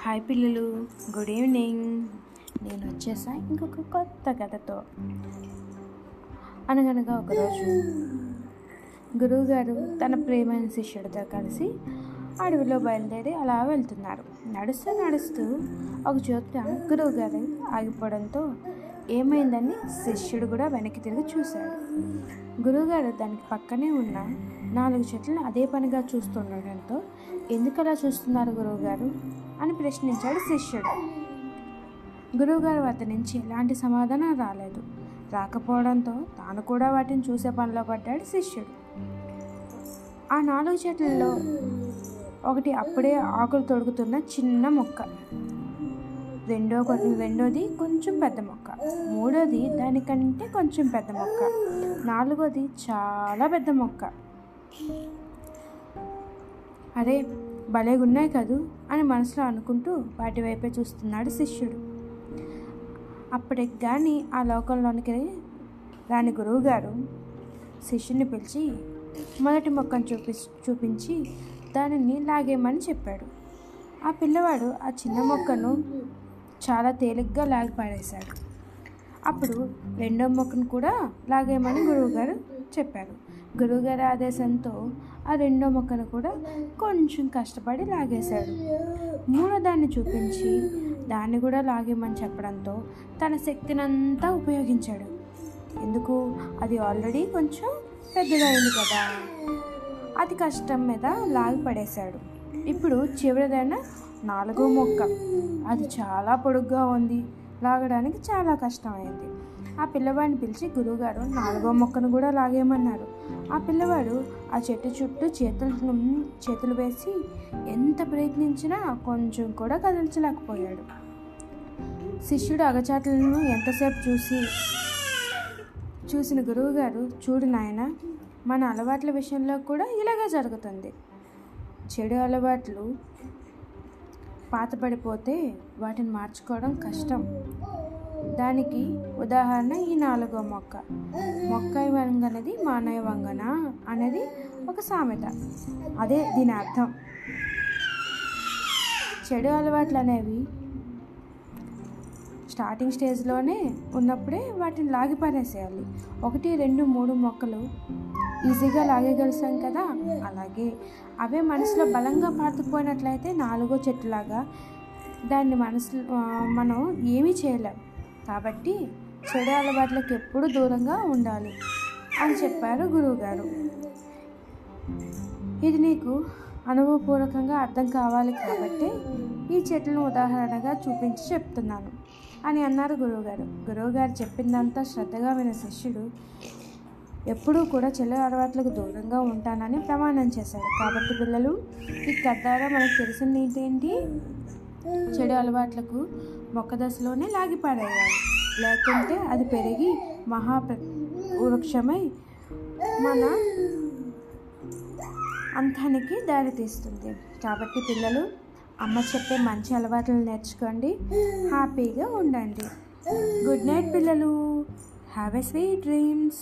Hi పిల్లలు good evening. నేను వచ్చేసా ఇంకొక కొత్త కథతో. అనగనగా ఒకరోజు గురువుగారు తన ప్రేమైన శిష్యుడితో కలిసి అడవిలో బయలుదేరి అలా వెళ్తున్నారు. నడుస్తూ నడుస్తూ ఒక చోట గురువుగారు ఆగిపోవడంతో ఏమైందని శిష్యుడు కూడా వెనక్కి తిరిగి చూశాడు. గురువుగారు దానికి పక్కనే ఉన్న నాలుగు చెట్లను అదే పనిగా చూస్తుండటంతో ఎందుకు అలా చూస్తున్నారు గురువుగారు? అని ప్రశ్నించాడు శిష్యుడు. గురువుగారు వద్ద నుంచి ఎలాంటి సమాధానం రాలేదు. రాకపోవడంతో తాను కూడా వాటిని చూసే పనిలో పడ్డాడు శిష్యుడు. ఆ నాలుగు చెట్లలో ఒకటి అప్పుడే ఆకులు తొడుగుతున్న చిన్న మొక్క. రెండో రెండోది కొంచెం పెద్ద మొక్క. మూడోది దానికంటే కొంచెం పెద్ద మొక్క. నాలుగోది చాలా పెద్ద మొక్క. అరే భలేగున్నాయి కదూ అని మనసులో అనుకుంటూ వాటి వైపే చూస్తున్నాడు శిష్యుడు. అప్పటికి కానీ ఆ లోకంలోనికి రాని గురువుగారు శిష్యుని పిలిచి మొదటి మొక్కను చూపి చూపించి దానిని లాగేయమని చెప్పాడు. ఆ పిల్లవాడు ఆ చిన్న మొక్కను చాలా తేలిగ్గా లాగి పాడేశాడు అప్పుడు రెండో మొక్కను కూడా లాగేయమని గురువుగారు చెప్పారు. గురువుగారి ఆదేశంతో ఆ రెండో మొక్కను కూడా కొంచెం కష్టపడి లాగేశాడు. మూడో దాన్ని చూపించి దాన్ని కూడా లాగేయమని చెప్పడంతో తన శక్తినంతా ఉపయోగించాడు. ఎందుకు? అది ఆల్రెడీ కొంచెం పెద్దదైంది కదా. అది కష్టం మీద లాగి పడేశాడు. ఇప్పుడు చివరిదైనా నాలుగో మొక్క. అది చాలా పొడుగ్గా ఉంది. లాగడానికి చాలా కష్టమైంది. ఆ పిల్లవాడిని పిలిచి గురువుగారు నాలుగో మొక్కను కూడా లాగేయమన్నారు. ఆ పిల్లవాడు ఆ చెట్టు చుట్టూ చేతులు చేతులు వేసి ఎంత ప్రయత్నించినా కొంచెం కూడా కదిలించలేకపోయాడు. శిష్యుడు అగచాట్లను ఎంతసేపు చూసి చూసిన గురువుగారు చూడు నాయన మన అలవాట్ల విషయంలో కూడా ఇలాగే జరుగుతుంది. చెడు అలవాట్లు పాతపడిపోతే వాటిని మార్చుకోవడం కష్టం. దానికి ఉదాహరణ ఈ నాలుగో మొక్క. మొక్క వంగనది మానవ వంగన అనేది ఒక సామెత. అదే దీని అర్థం. చెడు అలవాట్లు అనేవి స్టార్టింగ్ స్టేజ్లోనే ఉన్నప్పుడే వాటిని లాగి పారేసేయాలి. ఒకటి రెండు మూడు మొక్కలు ఈజీగా లాగేగలుస్తాం కదా? అలాగే. అవే మనసులో బలంగా పాతుకుపోయినట్లయితే నాలుగో చెట్టులాగా దాన్ని మనసు మనం ఏమీ చేయలేం. కాబట్టి చెడు అలవాట్లకు ఎప్పుడూ దూరంగా ఉండాలి అని చెప్పారు గురువుగారు. ఇది నీకు అనుభవపూర్వకంగా అర్థం కావాలి కాబట్టి ఈ చెట్లను ఉదాహరణగా చూపించి చెప్తున్నాను. అని అన్నారు గురువుగారు. గురువుగారు చెప్పిందంతా శ్రద్ధగా విన శిష్యుడు ఎప్పుడూ కూడా చెల్లి అలవాట్లకు దూరంగా ఉంటానని ప్రమాణం చేశాడు. కాబట్టి పిల్లలు ఈ కథ ద్వారా మనకు తెలిసింది ఏంటి? చెడు అలవాట్లకు మొక్క దశలోనే లాగిపాడేయాలి లేకుంటే అది పెరిగి మహా వృక్షమై మన అంతానికి దారితీస్తుంది. కాబట్టి పిల్లలు అమ్మ చెప్పే మంచి అలవాట్లు నేర్చుకోండి. హ్యాపీగా ఉండండి. గుడ్ నైట్ పిల్లలు. Have a sweet dreams.